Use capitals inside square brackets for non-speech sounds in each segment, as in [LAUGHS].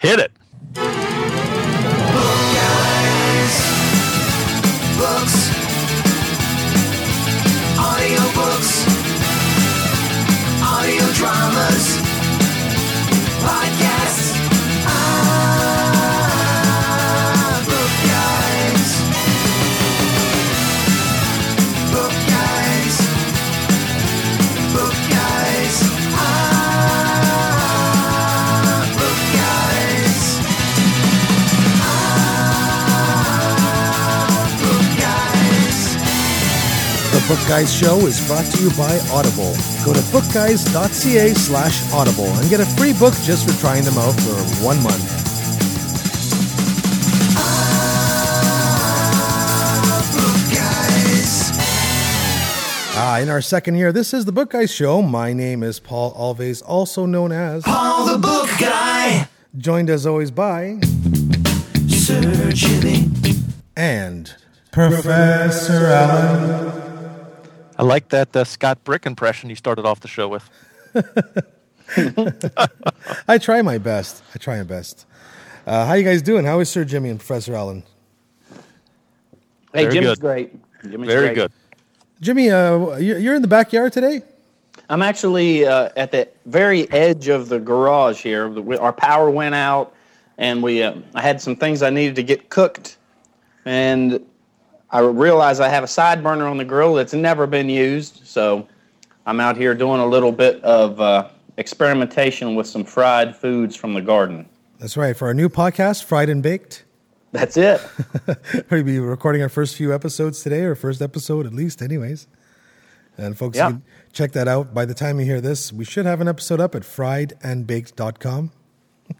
Hit it. Guys Show is brought to you by Audible. Go to bookguys.ca slash audible and get a free book just for trying them out for one month. Ah, in our second year, this is the Book Guys Show. My name is Paul Alves, also known as, Paul the book guy. joined as always by, Sir Jimmy. and Professor Allen. I like that uh, Scott Brick impression you started off the show with. [LAUGHS] I try my best. I try my best. Uh, how you guys doing? How is Sir Jimmy and Professor Allen? Hey, Very Jimmy's good. great. Jimmy's Very great. good. Jimmy, uh, you- you're in the backyard today? I'm actually uh, at the very edge of the garage here. Our power went out, and we uh, I had some things I needed to get cooked, and I realize I have a side burner on the grill that's never been used. So I'm out here doing a little bit of uh, experimentation with some fried foods from the garden. That's right. For our new podcast, Fried and Baked. [LAUGHS] That's it. [LAUGHS] We'll be recording our first few episodes today, or first episode at least, anyways. And folks, Yeah. check that out. By the time you hear this, we should have an episode up at friedandbaked.com.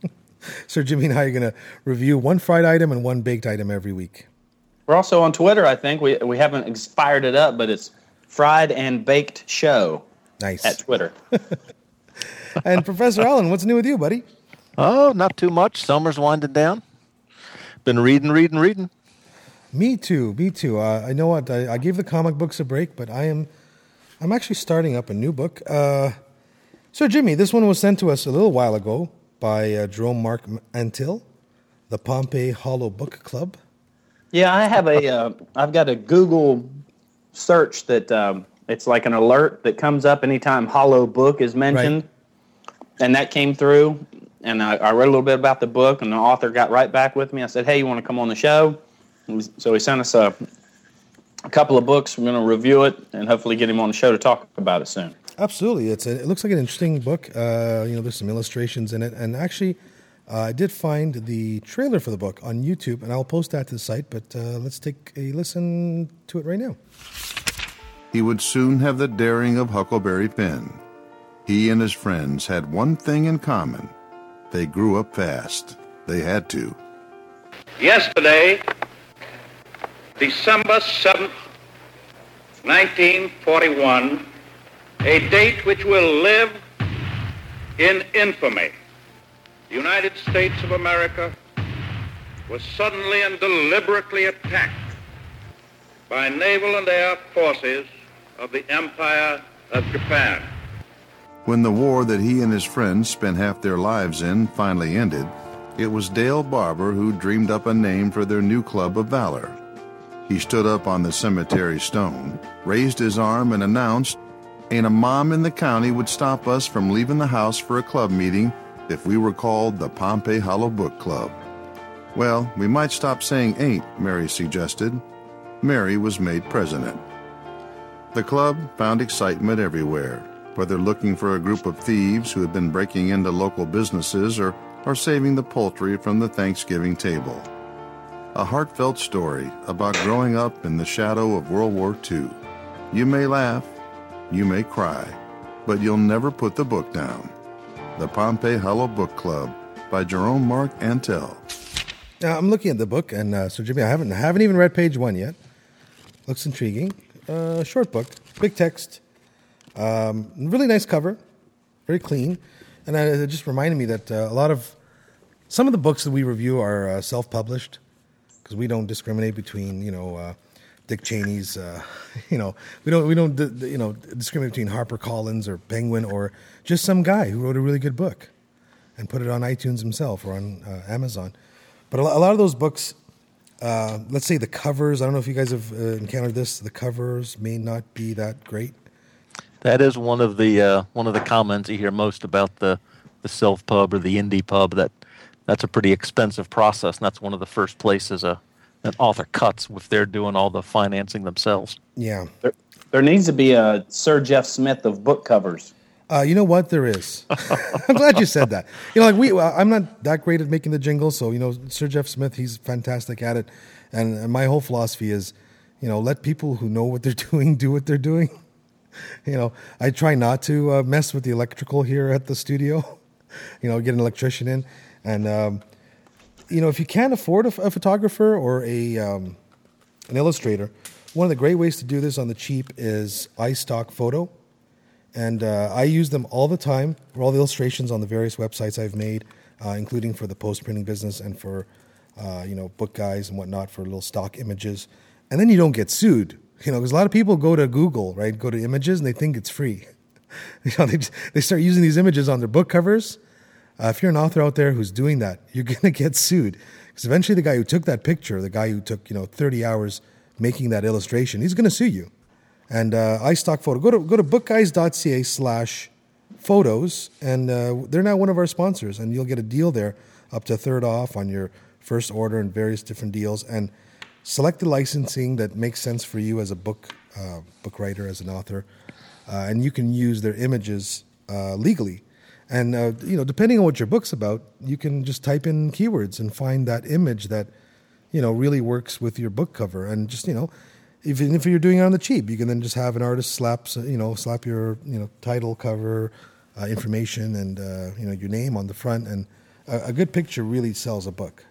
[LAUGHS] Sir Jimmy and I are going to review one fried item and one baked item every week. We're also on Twitter. I think we we haven't ex- fired it up, but it's Fried and Baked Show Nice. at Twitter. [LAUGHS] and Professor Allen, what's new with you, buddy? Oh, not too much. Summer's winding down. Been reading, reading, reading. Me too. Me too. Uh, I know what I, I gave the comic books a break, but I am I'm actually starting up a new book. Uh, so Jimmy, this one was sent to us a little while ago by uh, Jerome Mark Antil, the Pompey Hollow Book Club. Yeah, I have a. Uh, I've got a Google search that um, it's like an alert that comes up anytime Hollow Book is mentioned, and that came through. And I, I read a little bit about the book, and the author got right back with me. I said, "Hey, you want to come on the show?" We- So he sent us a, a couple of books. We're going to review it and hopefully get him on the show to talk about it soon. Absolutely, it's a, it looks like an interesting book. Uh, you know, there's some illustrations in it, and actually, uh, I did find the trailer for the book on YouTube, and I'll post that to the site. But uh, let's take a listen to it right now. He would soon have the daring of Huckleberry Finn. He and his friends had one thing in common they grew up fast. They had to. Yesterday, December 7th, 1941, a date which will live in infamy. The United States of America was suddenly and deliberately attacked by naval and air forces of the Empire of Japan. When the war that he and his friends spent half their lives in finally ended, it was Dale Barber who dreamed up a name for their new club of valor. He stood up on the cemetery stone, raised his arm, and announced, Ain't a mom in the county would stop us from leaving the house for a club meeting if we were called the Pompey Hollow Book Club. Well, we might stop saying ain't, Mary suggested. Mary was made president. The club found excitement everywhere, whether looking for a group of thieves who had been breaking into local businesses or, or saving the poultry from the Thanksgiving table. A heartfelt story about growing up in the shadow of World War II. You may laugh, you may cry, but you'll never put the book down. The Pompey Hollow Book Club by Jerome Mark Antil. Now, I'm looking at the book, and uh, so Jimmy, I haven't I haven't even read page one yet. Looks intriguing. Uh, short book, big text, um, really nice cover, very clean, and uh, it just reminded me that uh, a lot of some of the books that we review are uh, self-published because we don't discriminate between you know uh, Dick Cheney's, uh, [LAUGHS] you know we don't we don't you know discriminate between Harper Collins or Penguin or just some guy who wrote a really good book. and put it on iTunes himself or on uh, Amazon. But a a lot of those books, uh, let's say the covers. I don't know if you guys have uh, encountered this. The covers may not be that great. That is one of the uh, one of the comments you hear most about the the self pub or the indie pub. That that's a pretty expensive process, and that's one of the first places a an author cuts if they're doing all the financing themselves. Yeah. There, there needs to be a Sir Jeff Smith of book covers. Uh, you know what? There is. [LAUGHS] I'm glad you said that. You know, like we, I'm not that great at making the jingles, so you know, Sir Jeff Smith, he's fantastic at it, and, and my whole philosophy is, you know, let people who know what they're [LAUGHS] doing do what they're doing. [LAUGHS] You know, I try not to uh, mess with the electrical here at the studio. You know, get an electrician in, and um, you know, if you can't afford a, a photographer or a um, an illustrator, one of the great ways to do this on the cheap is iStock Photo and uh, I use them all the time for all the illustrations on the various websites I've made, uh, including for the post printing business and for uh, you know book guys and whatnot for little stock images. And then you don't get sued, [LAUGHS] you know, because a lot of people go to Google, right? Go to images and they think it's free. [LAUGHS] you know, they they start using these images on their book covers. Uh, if you're an author out there who's doing that, you're [LAUGHS] gonna get sued because eventually the guy who took that picture, the guy who took you know 30 hours making that illustration, he's gonna sue you and uh, iStock Photo. Go to go to bookguys.ca slash photos, and uh, they're now one of our sponsors, and you'll get a deal there up to a third off on your first order and various different deals. And select the licensing that makes sense for you as a book uh, book writer, as an author, uh, and you can use their images uh, legally. And uh, you know, depending on what your book's about, you can just type in keywords and find that image that you know really works with your book cover, and just you know even if you're doing it on the cheap, you can then just have an artist slap, you know, slap your, you know, title, cover, uh, information, and uh, you know your name on the front, and a, a good picture really sells a book.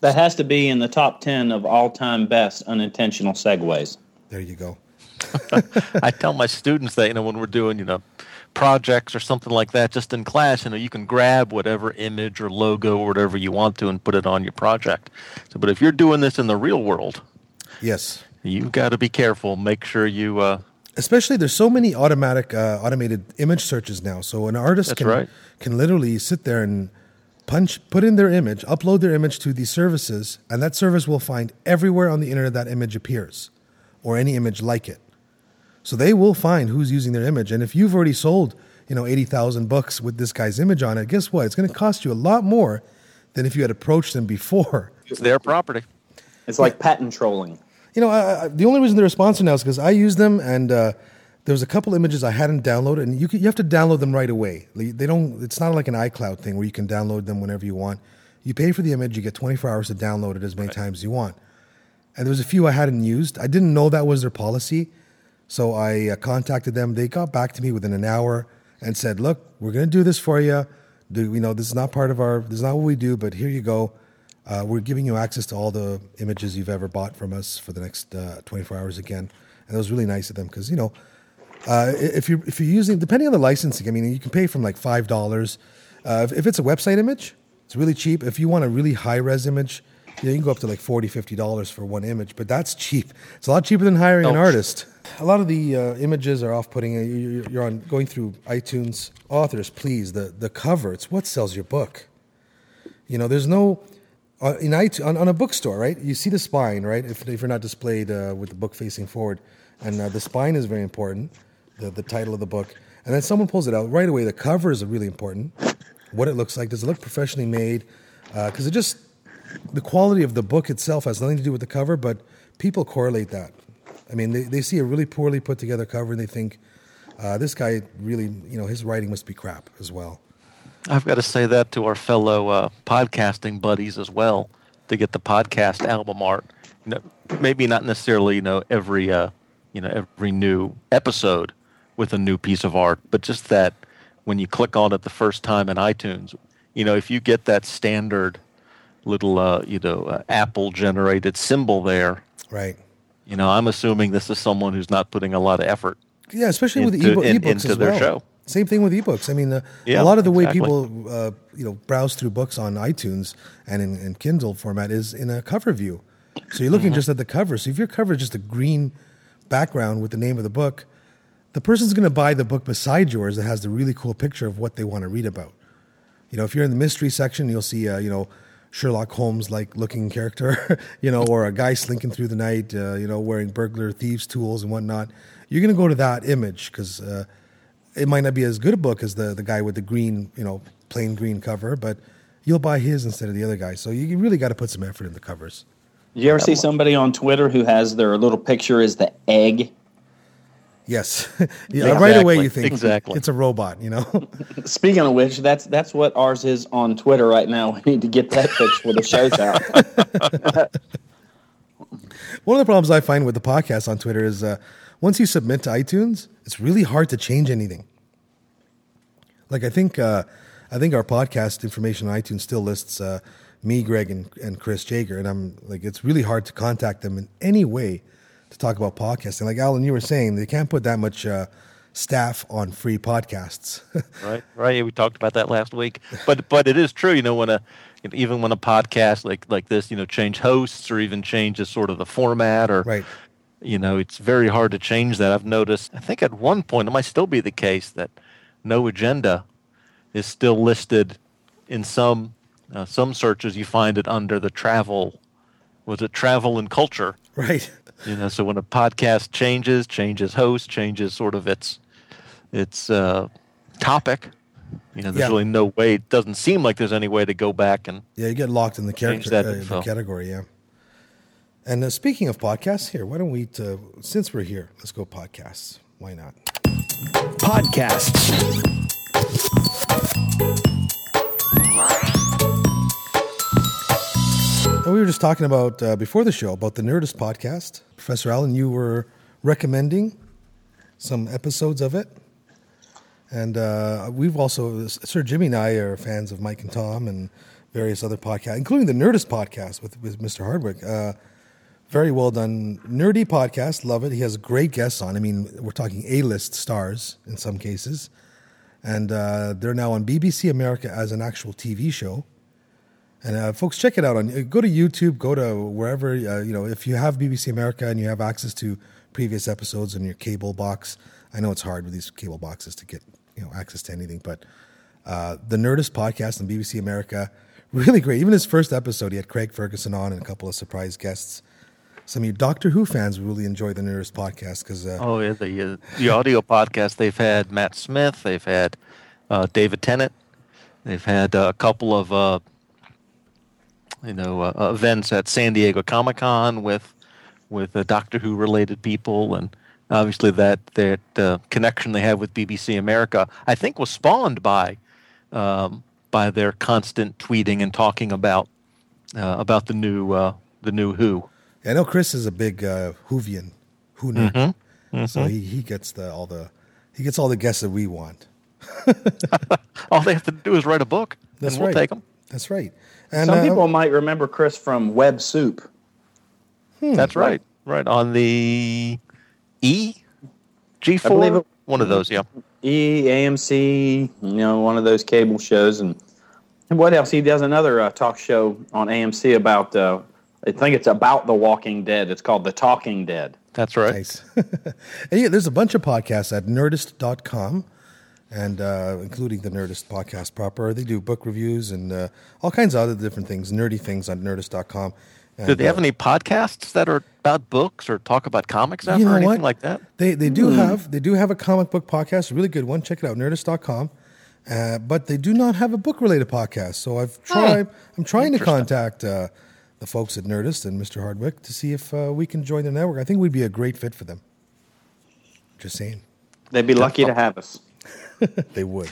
That has to be in the top 10 of all time best unintentional segues. There you go. [LAUGHS] I tell my students that you know when we're doing you know projects or something like that, just in class, you know, you can grab whatever image or logo or whatever you want to and put it on your project. So, but if you're doing this in the real world, Yes, you've got to be careful. Make sure you. Uh, especially there's so many automatic, uh, automated image searches now. So an artist can right. can literally sit there and punch, put in their image, upload their image to these services, and that service will find everywhere on the internet that image appears, or any image like it. So they will find who's using their image. And if you've already sold, you know, 80,000 books with this guy's image on it, guess what? It's going to cost you a lot more than if you had approached them before. [LAUGHS] it's their property. It's like patent trolling. You know, I, I, the only reason they're a sponsor now is because I use them, and uh, there was a couple images I hadn't downloaded, and you can, you have to download them right away. They they don't. It's not like an iCloud thing where you can download them whenever you want. You pay for the image, you get 24 hours to download it as many times as you want. And there was a few I hadn't used. I didn't know that was their policy, so I uh, contacted them. They got back to me within an hour and said, "Look, we're going to do this for you. Do you know this is not part of our? This is not what we do, but here you go." Uh, we're giving you access to all the images you've ever bought from us for the next uh, 24 hours again. And it was really nice of them because, you know, uh, if you're, if you're using, depending on the licensing, I mean, you can pay from like $5. Uh, if, if it's a website image, it's really cheap. If you want a really high res image, you, you can go up to like $40, $50 for one image, but that's cheap. It's a lot cheaper than hiring an artist. A lot of the uh, images are off putting. You're, you're on going through iTunes authors, please. The, the cover, it's what sells your book. You know, there's no uh, in iTunes, on, on a bookstore, right? You see the spine, right? If, if you're not displayed uh, with the book facing forward, and uh, the spine is very important, the the title of the book, and then someone pulls it out right away. The cover is really important. What it looks like, does it look professionally made? Because it just the quality of the book itself has nothing to do with the cover, but people correlate that. I mean, they, they see a really poorly put together cover and they think uh, this guy really, you know, his writing must be crap as well. I've got to say that to our fellow uh, podcasting buddies as well to get the podcast album art. You know, maybe not necessarily you know every uh, you know every new episode with a new piece of art, but just that when you click on it the first time in iTunes, you know if you get that standard little uh, you know uh, Apple generated symbol there, Right. you know I'm assuming this is someone who's not putting a lot of effort. Yeah, especially with into- ebook, in- ebooks into as their well. show. Same thing with ebooks. I mean, uh, Yeah, a lot of the way people uh, you know browse through books on iTunes and in, in Kindle format is in a cover view. So you're Mm-hmm. looking just at the cover. So if your cover is just a green background with the name of the book, the person's going to buy the book beside yours that has the really cool picture of what they want to read about. You know, if you're in the mystery section, you'll see, uh, you know, Sherlock Holmes like looking character, [LAUGHS] you know, or a guy slinking through the night, uh, you know, wearing burglar thieves' tools and whatnot. You're going to go to that image because uh, it might not be as good a book as the the guy with the green, you know, plain green cover, but you'll buy his instead of the other guy. So you really got to put some effort in the covers. Did you ever see somebody on Twitter who has their little picture is the egg? Yes, [LAUGHS] yeah, right away you think exactly. it's a robot, you know. [LAUGHS] Speaking of which, that's that's what ours is on Twitter right now. [LAUGHS] We need to get that fixed for the show's out. One of the problems I find with the podcast on Twitter is uh, once you submit to iTunes, it's really hard to change anything. Like I think uh, I think our podcast information on iTunes still lists uh, me, Greg, and, and Chris Jager, and I'm like it's really hard to contact them in any way to talk about podcasting. Like Alan, you were saying, they can't put that much uh, staff on free podcasts. [LAUGHS] right right we talked about that last week but but it is true you know when a even when a podcast like like this you know change hosts or even changes sort of the format or right. you know it's very hard to change that i've noticed i think at one point it might still be the case that no agenda is still listed in some uh, some searches you find it under the travel was it travel and culture Right. You know so when a podcast changes changes host changes sort of its its uh, topic you know there's Yeah. really no way it doesn't seem like there's any way to go back and Yeah, you get locked in the character that uh, the category. Yeah. And uh, speaking of podcasts, here, why don't we? Uh, since we're here, let's go podcasts. Why not? Podcasts. We were just talking about uh, before the show about the Nerdist podcast. Professor Allen, you were recommending some episodes of it, and uh, we've also Sir Jimmy and I are fans of Mike and Tom and various other podcasts, including the Nerdist podcast with with Mr. Hardwick. Uh, very well done, nerdy podcast. Love it. He has great guests on. I mean, we're talking A-list stars in some cases, and uh, they're now on BBC America as an actual TV show. And uh, folks, check it out on. Go to YouTube. Go to wherever uh, you know. If you have BBC America and you have access to previous episodes in your cable box, I know it's hard with these cable boxes to get you know access to anything. But uh, the Nerdist podcast on BBC America, really great. Even his first episode, he had Craig Ferguson on and a couple of surprise guests. Some of you Doctor Who fans really enjoy the Nerdist podcast because uh, oh yeah the uh, the audio podcast they've had matt smith they've had uh, david tennant they've had uh, a couple of uh, you know uh, events at san diego comic-con with with uh, doctor who related people and obviously that that uh, connection they have with bbc america i think was spawned by um, by their constant tweeting and talking about uh, about the new uh, the new who. I know Chris is a big uh, Whovian, Who nerd, so he, he gets the all the he gets all the guests that we want. [LAUGHS] all they have to do is write a book That's and we'll right. take them That's right. And Some uh, people might remember Chris from Web Soup. That's right. Right on the E G four. One of those, yeah. E, AMC, you know, one of those cable shows. And, and what else? He does another uh, talk show on AMC about, uh, I think it's about The Walking Dead. It's called The Talking Dead. That's right. Nice. [LAUGHS] and yeah, there's a bunch of podcasts at nerdist.com and uh, including the Nerdist podcast proper. They do book reviews and uh, all kinds of other different things, nerdy things on nerdist.com. And, Do they have uh, any podcasts that are about books or talk about comics ever you know or anything what? like that? They they do have they do have a comic book podcast, a really good one. Check it out, nerdist.com. Uh, but they do not have a book related podcast. So I've tried. I'm trying to contact uh, the folks at Nerdist and Mr. Hardwick to see if uh, we can join their network. I think we'd be a great fit for them. Just saying, They'd be lucky to have us. [LAUGHS] they would.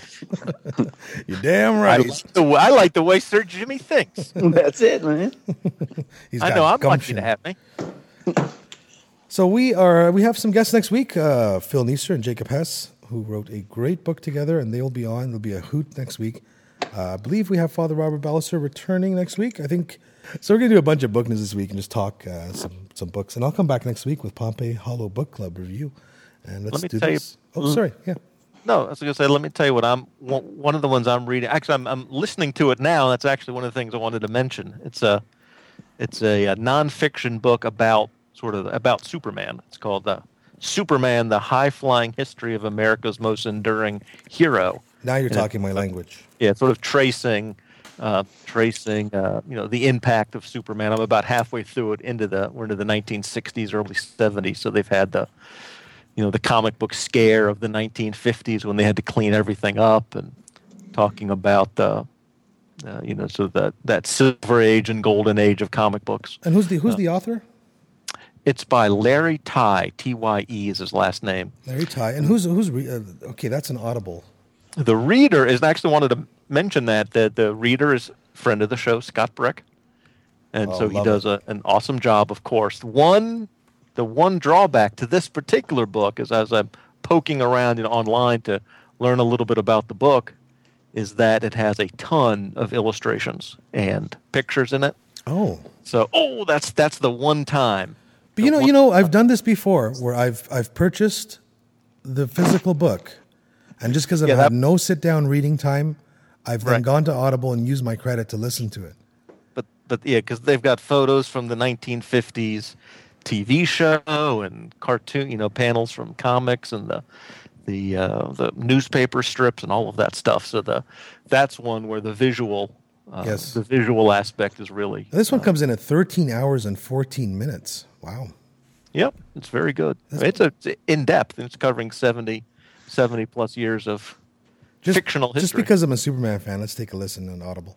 [LAUGHS] You're damn I right. like, the, I like the way Sir Jimmy thinks. [LAUGHS] That's it, man. He's I got know I'm lucky gumption. to have me. So we are we have some guests next week. Uh, Phil Neeser and Jacob Hess, who wrote a great book together, and they'll be on. There'll be a hoot next week. Uh, I believe we have Father Robert Ballecer returning next week. I think so. We're gonna do a bunch of book news this week and just talk uh, some some books. And I'll come back next week with Pompey Hollow Book Club review. And let's me do tell you- this. oh, sorry. Yeah. No, I was going to say, let me tell you what I'm. One of the ones I'm reading. Actually, I'm, I'm listening to it now. That's actually one of the things I wanted to mention. It's a, it's a, a nonfiction book about sort of about Superman. It's called uh, Superman: The High Flying History of America's Most Enduring Hero. Now you're And talking my language. yeah, sort of tracing, uh, tracing, uh, you know, the impact of Superman. I'm about halfway through it into the we're into the 1960s, early 70s. So they've had the, you know, the comic book scare of the 1950s when they had to clean everything up and talking about the, uh, you know, so that that silver age and golden age of comic books. And who's the Uh, who's the author? It's by Larry Tye. T Y E is his last name. Larry Tye. And who's who's re- uh, okay? That's an Audible. The reader is actually wanted to mention that that the reader is friend of the show, Scott Brick, and Oh, so he does a, an awesome job. Of course, one the one drawback to this particular book is as I'm poking around you know, online to learn a little bit about the book, is that it has a ton of illustrations and pictures in it. Oh, So oh, that's that's the one time. but you know, you know, I've done this before where I've I've purchased the physical book, and just because I've Yeah, had that- no sit down reading time, I've then Right. gone to Audible and used my credit to listen to it. but but yeah, because they've got photos from the 1950s TV show and cartoon, you know, panels from comics and the the uh, the newspaper strips and all of that stuff. So the that's one where the visual, uh, Yes. the visual aspect is really. And this one comes in at 13 hours and 14 minutes. Wow. Yep, it's very good. It's a it's in depth. It's covering 70, 70 plus years of Just, fictional history. Just because I'm a Superman fan, let's take a listen on Audible.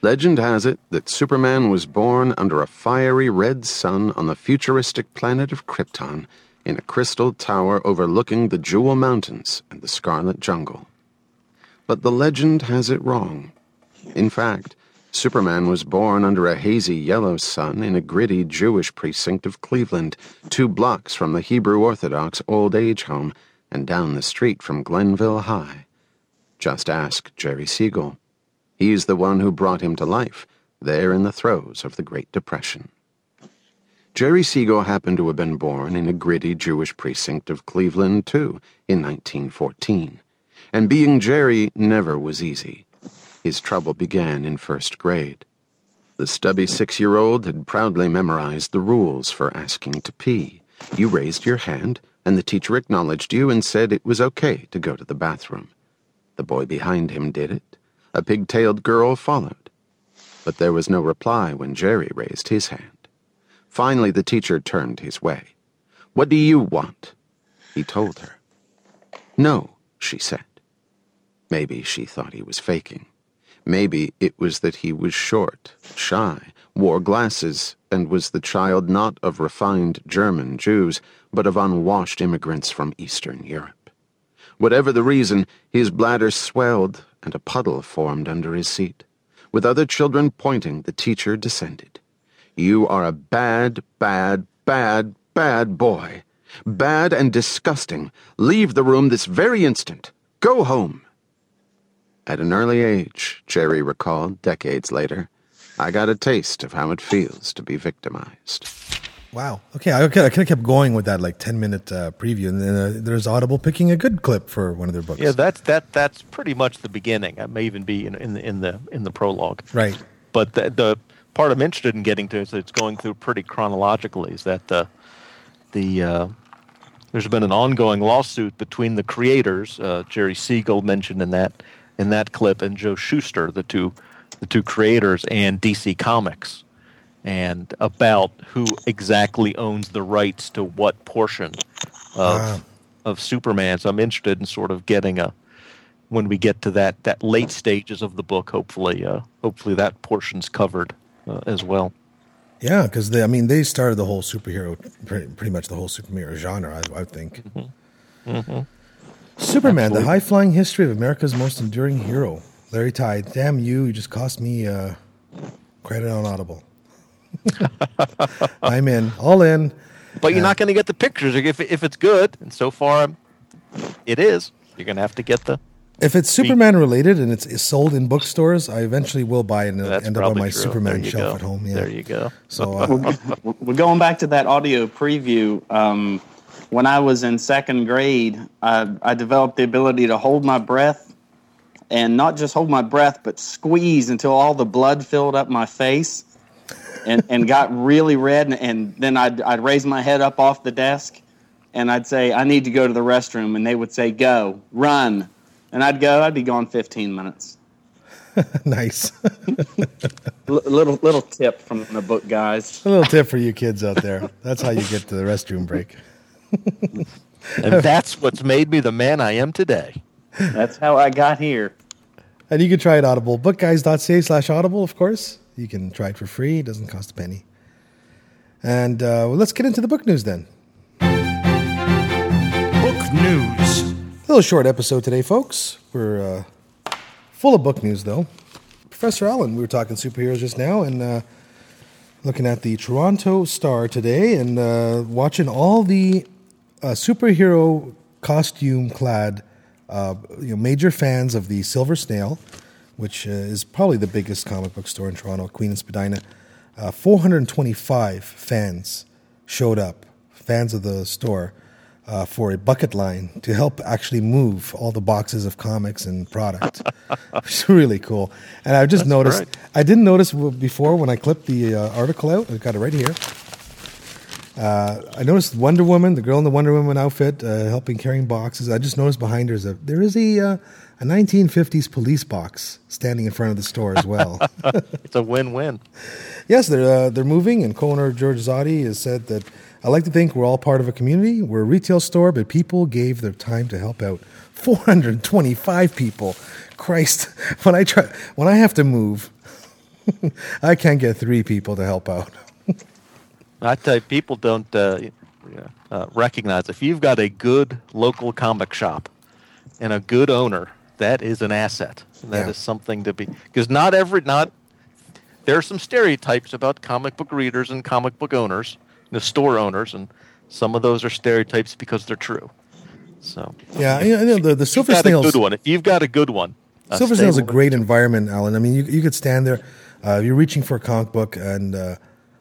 Legend has it that Superman was born under a fiery red sun on the futuristic planet of Krypton in a crystal tower overlooking the Jewel Mountains and the Scarlet Jungle. But the legend has it wrong. In fact, Superman was born under a hazy yellow sun in a gritty Jewish precinct of Cleveland, two blocks from the Hebrew Orthodox old age home and down the street from Glenville High. Just ask Jerry Siegel. He's the one who brought him to life, there in the throes of the Great Depression. Jerry Siegel happened to have been born in a gritty Jewish precinct of Cleveland, too, in 1914. And being Jerry never was easy. His trouble began in first grade. The stubby six year old had proudly memorized the rules for asking to pee. You raised your hand, and the teacher acknowledged you and said it was okay to go to the bathroom. The boy behind him did it. A pig-tailed girl followed. But there was no reply when Jerry raised his hand. Finally, the teacher turned his way. What do you want? He told her. No, she said. Maybe she thought he was faking. Maybe it was that he was short, shy, wore glasses, and was the child not of refined German Jews, but of unwashed immigrants from Eastern Europe. Whatever the reason, his bladder swelled and a puddle formed under his seat. With other children pointing, the teacher descended. You are a bad, bad, bad, bad boy. Bad and disgusting. Leave the room this very instant. Go home. At an early age, Jerry recalled decades later, I got a taste of how it feels to be victimized. Wow. Okay, I, okay, I could have kept going with that like 10 minute uh, preview, and then uh, there's Audible picking a good clip for one of their books. yeah, that's that that's pretty much the beginning. It may even be in, in the in the in the prologue. right. But the, the part I'm interested in getting to is that it's going through pretty chronologically. Is that the the uh, there's been an ongoing lawsuit between the creators, uh, Jerry Siegel mentioned in that in that clip, and Joe Shuster, the two the two creators, and DC Comics, and about who exactly owns the rights to what portion of Wow. of Superman. So I'm interested in sort of getting a when we get to that that late stages of the book. Hopefully, uh, hopefully that portion's covered uh, as well. Yeah, because I mean, they started the whole superhero, pretty, pretty much the whole superhero genre, I, I think. Mm-hmm. Superman, the high flying history of America's most enduring hero. Larry Tye, damn you, you just cost me uh, credit on Audible. [LAUGHS] I'm in, all in. But you're not going to get the pictures if if it's good, and so far it is. You're going to have to get the. If it's Superman related and it's, it's sold in bookstores, I eventually will buy it and That's end up on my true. Superman shelf go. at home. Yeah. There you go. So uh, We're going back to that audio preview. Um, when I was in second grade, I, I developed the ability to hold my breath and not just hold my breath, but squeeze until all the blood filled up my face and, and got really red. And, and then I'd, I'd raise my head up off the desk and I'd say, I need to go to the restroom. And they would say, Go, run. and I'd go. I'd be gone 15 minutes. [LAUGHS] nice. [LAUGHS] L- little little tip from the book guys. A little tip for you kids out there. That's how you get to the restroom break. [LAUGHS] And that's what's made me the man I am today. That's how I got here. And you can try it Audible. Bookguys.ca slash Audible, of course. You can try it for free. It doesn't cost a penny. And uh, well, let's get into the book news then. Book news. A little short episode today, folks. We're uh, full of book news, though. Professor Allen, we were talking superheroes just now, and uh, looking at the Toronto Star today, and uh, watching all the uh, superhero costume-clad, uh, you know, major fans of the Silver Snail, which uh, is probably the biggest comic book store in Toronto, Queen and Spadina. Uh, 425 fans showed up, fans of the store uh, for a bucket line to help actually move all the boxes of comics and product. [LAUGHS] it's really cool. And I just noticed, great. I didn't notice before when I clipped the uh, article out, I've got it right here. Uh, I noticed Wonder Woman, the girl in the Wonder Woman outfit, uh, helping carrying boxes. I just noticed behind her is a, there is a, uh, a 1950s police box standing in front of the store as well. [LAUGHS] It's a win-win. Yes, they're uh, they're moving, and co-owner George Zotti has said that I like to think we're all part of a community. We're a retail store, but people gave their time to help out. 425 people. Christ, [LAUGHS] when I try, when I have to move, [LAUGHS] I can't get three people to help out. I tell you, people don't uh, uh, recognize if you've got a good local comic shop and a good owner, that is an asset. That is Yeah. something to be because not every not there are some stereotypes about comic book readers and comic book owners, the store owners, and some of those are stereotypes because they're true. So Yeah, you know, you the the Silver a good one. If you've got a good one, uh, Silver Snail's a great environment, Alan. I mean, you you could stand there, uh, you're reaching for a comic book, and uh,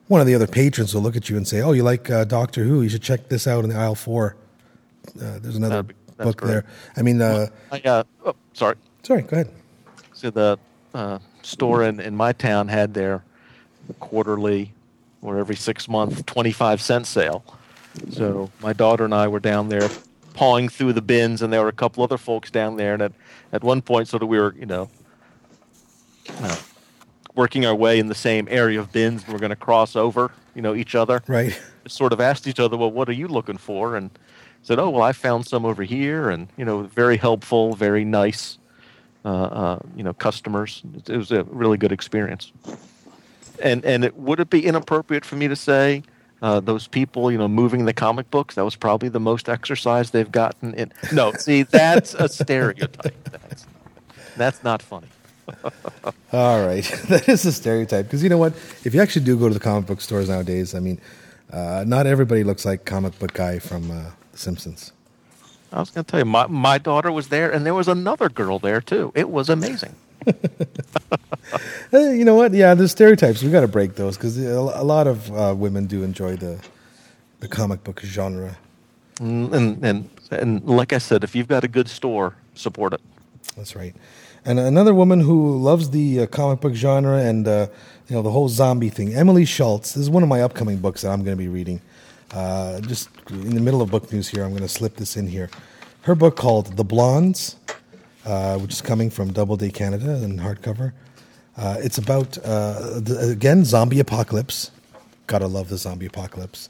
one of the other patrons will look at you and say, "Oh, you like uh, Doctor Who? You should check this out in the aisle four. Uh, there's another That'd be- that's book great. there. I mean, uh, I, uh, oh, sorry. sorry, go ahead. So the uh, store in, in my town had their quarterly or every six month 25 cent sale. So my daughter and I were down there pawing through the bins, and there were a couple other folks down there. And at, at one point, sort of we were, you know, uh, working our way in the same area of bins. and We're going to cross over, you know, each other Right. sort of asked each other, "Well, what are you looking for?" And said, "Oh, well, I found some over here," and you know, very helpful, very nice, uh, uh, you know, customers. It, it was a really good experience. And and it, would it be inappropriate for me to say uh, those people, you know, moving the comic books? That was probably the most exercise they've gotten. In [LAUGHS] no, see, that's a stereotype. That's that's not funny. [LAUGHS] All right, [LAUGHS] that is a stereotype because you know what? If you actually do go to the comic book stores nowadays, I mean, uh, not everybody looks like comic book guy from uh, The Simpsons. I was going to tell you, my my daughter was there, and there was another girl there too. It was amazing. [LAUGHS] You know what? Yeah, there's stereotypes. We got to break those because a a lot of uh, women do enjoy the the comic book genre. Mm, and and and like I said, if you've got a good store, support it. That's right. And another woman who loves the uh, comic book genre and uh, you know the whole zombie thing, Emily Schultz. This is one of my upcoming books that I'm going to be reading. Uh, just in the middle of book news here, I'm going to slip this in here. Her book called The Blondes, uh, which is coming from Doubleday Canada in hardcover. Uh, it's about uh, the, again zombie apocalypse. Gotta love the zombie apocalypse.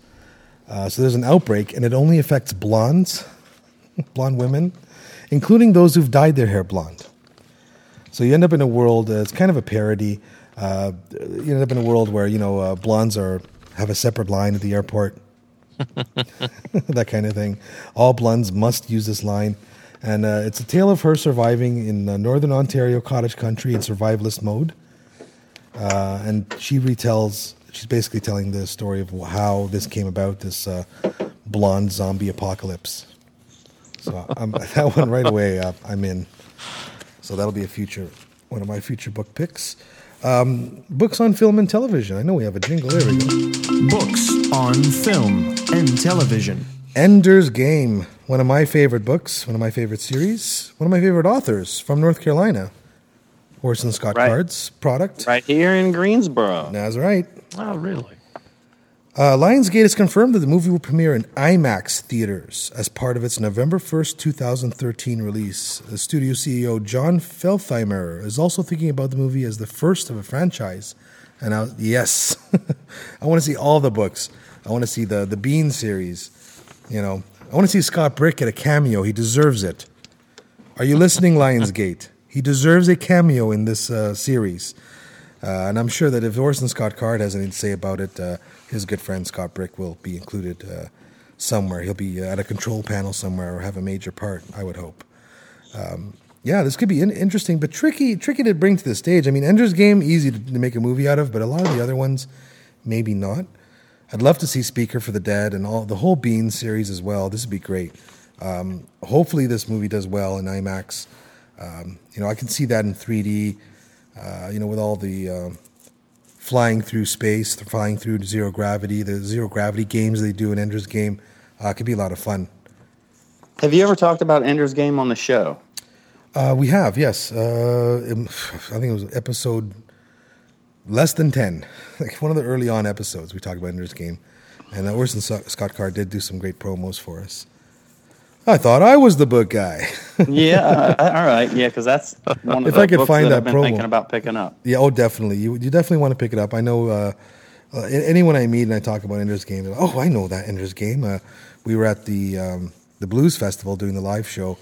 Uh, so there's an outbreak, and it only affects blondes, [LAUGHS] blonde women, including those who've dyed their hair blonde. So you end up in a world. It's kind of a parody. Uh, you end up in a world where you know blondes are have a separate line at the airport, [LAUGHS] that kind of thing. All blondes must use this line, and uh, it's a tale of her surviving in uh, northern Ontario cottage country in survivalist mode. Uh, and she retells. She's basically telling the story of how this came about. This uh, blonde zombie apocalypse. So I'm, [LAUGHS] that one right away. Uh, I'm in. So that'll be a future, one of my future book picks. Um, books on film and television. I know we have a jingle. There we go. Books on film and television. Ender's Game, one of my favorite books, one of my favorite series, one of my favorite authors from North Carolina. Orson Scott Right. Card's product. Right here in Greensboro. That's right. Oh, really? Uh, Lionsgate has confirmed that the movie will premiere in IMAX theaters as part of its November 1st, 2013 release. The studio CEO Jon Feltheimer is also thinking about the movie as the first of a franchise. And I, yes, [LAUGHS] I want to see all the books. I want to see the, the Bean series. You know, I want to see Scott Brick at a cameo. He deserves it. Are you listening, Lionsgate? He deserves a cameo in this uh, series. Uh, and I'm sure that if Orson Scott Card has anything to say about it, uh, his good friend Scott Brick will be included uh, somewhere. He'll be at a control panel somewhere or have a major part, I would hope. Um, yeah, this could be in- interesting, but tricky, tricky to bring to the stage. I mean, Ender's Game, easy to, to make a movie out of, but a lot of the other ones, maybe not. I'd love to see Speaker for the Dead and all the whole Bean series as well. This would be great. Um, hopefully, this movie does well in IMAX. Um, you know, I can see that in 3D. Uh, you know, with all the uh, flying through space, flying through zero gravity, the zero gravity games they do in Ender's Game, uh, could be a lot of fun. Have you ever talked about Ender's Game on the show? Uh, we have, yes. Uh, I think it was episode less than 10, [LAUGHS] like one of the early on episodes, we talked about Ender's Game. And uh, Orson Scott Card did do some great promos for us. I thought I was the book guy. [LAUGHS] yeah, uh, all right, yeah, because that's one of If the I could books find that, that I've been promo. thinking about picking up. yeah, oh, definitely. You you definitely want to pick it up. I know uh, uh, anyone I meet and I talk about Ender's Game, like, oh, I know that Ender's Game. Uh, we were at the um, the Blues Festival doing the live show,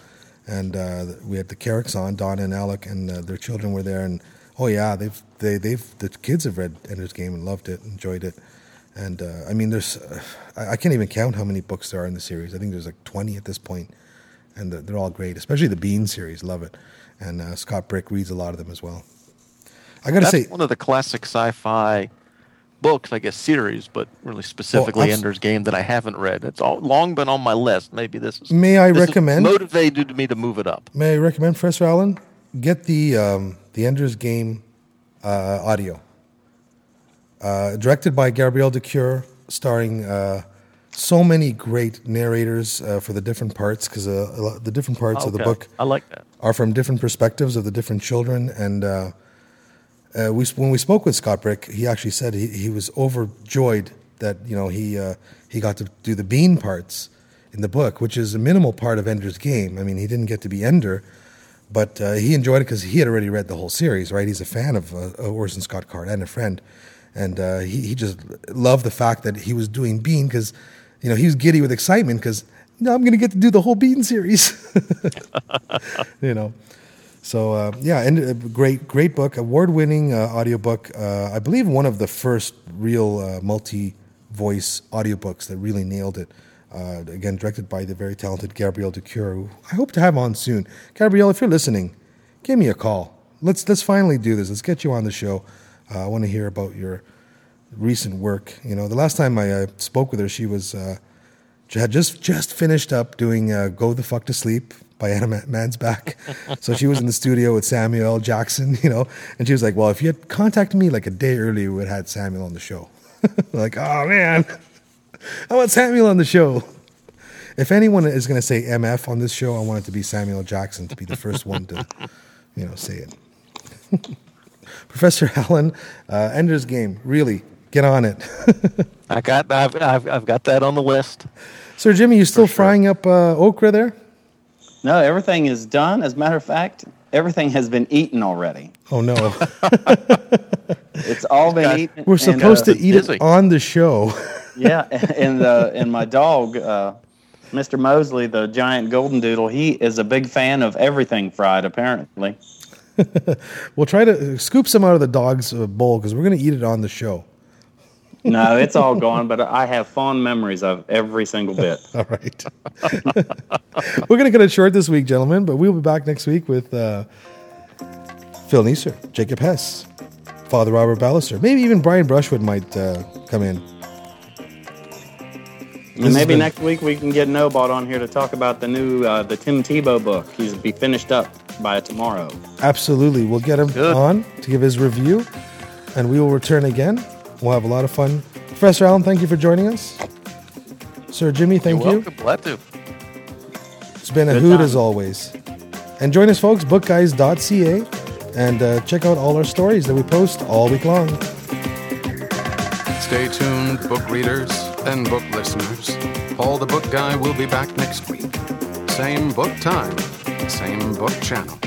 and uh, we had the Carricks on, Donna and Alec, and uh, their children were there. And oh yeah, they've they they've the kids have read Ender's Game and loved it, enjoyed it. And uh, I mean, there's uh, I, I can't even count how many books there are in the series. I think there's like 20 at this point, and they're, they're all great. Especially the Bean series, love it. And uh, Scott Brick reads a lot of them as well. I got to That's say, one of the classic sci-fi books, I guess series, but really specifically abs- Ender's Game that I haven't read. It's all long been on my list. Maybe this is. May I recommend- motivated me to move it up. May I recommend Professor Allen? Get the um, the Ender's Game uh, audio, uh, directed by Gabrielle de Cuir, starring uh, so many great narrators uh, for the different parts because uh, the different parts of the book I like that. are from different perspectives of the different children. And uh, uh, we, when we spoke with Scott Brick, he actually said he, he was overjoyed that you know he uh, he got to do the Bean parts in the book, which is a minimal part of Ender's Game. I mean, he didn't get to be Ender, but uh, he enjoyed it because he had already read the whole series. Right? He's a fan of uh, Orson Scott Card and a friend, and uh, he he just loved the fact that he was doing Bean because you know he was giddy with excitement because. No, I'm going to get to do the whole Bean series. [LAUGHS] you know. So uh, yeah, and a great, great book, award-winning uh, audiobook. Uh, I believe one of the first real uh, multi-voice audiobooks that really nailed it. Uh, again, directed by the very talented Gabrielle de Cuir, who I hope to have on soon. Gabrielle, if you're listening, give me a call. Let's let's finally do this. Let's get you on the show. Uh, I want to hear about your recent work. You know, the last time I uh, spoke with her, she was uh, had just just finished up doing uh, "Go the Fuck to Sleep" by Anna Ma- Mansbach. so she was in the studio with Samuel Jackson, you know, and she was like, "Well, if you had contacted me like a day earlier, we would have had Samuel on the show." [LAUGHS] like, oh man, [LAUGHS] I want Samuel on the show. If anyone is going to say MF on this show, I want it to be Samuel Jackson to be the first one to, you know, say it. [LAUGHS] Professor Allen, uh, Ender's Game, really get on it. I got. I've, I've, I've got that on the list. Sir Jimmy, you still frying up uh, okra there? No, everything is done. As a matter of fact, everything has been eaten already. Oh no, [LAUGHS] It's all been eaten. we're and, supposed uh, to eat busy. it on the show. Yeah, and uh, and my dog, uh, Mr. Mosley, the giant golden doodle, he is a big fan of everything fried. Apparently, [LAUGHS] We'll try to scoop some out of the dog's uh, bowl because we're going to eat it on the show. No, it's all gone. But I have fond memories of every single bit. [LAUGHS] All right. [LAUGHS] we're going to cut it short this week, gentlemen, but we'll be back next week with uh, Phil Neeser, Jacob Hess, Father Robert Ballecer. Maybe even Brian Brushwood might uh, come in. And maybe been- next week we can get Nobot on here to talk about the new uh, the Tim Tebow book. He's be finished up by tomorrow. Absolutely. We'll get him Good. on to give his review, and we will return again. We'll have a lot of fun. Professor Allen, thank you for joining us. Sir Jimmy, thank You're you. welcome. Glad to. It's been a Good hoot time. as always. And join us, folks, bookguys.ca, and uh, check out all our stories that we post all week long. Stay tuned, book readers and book listeners. Paul the Book Guy will be back next week. Same book time, same book channel.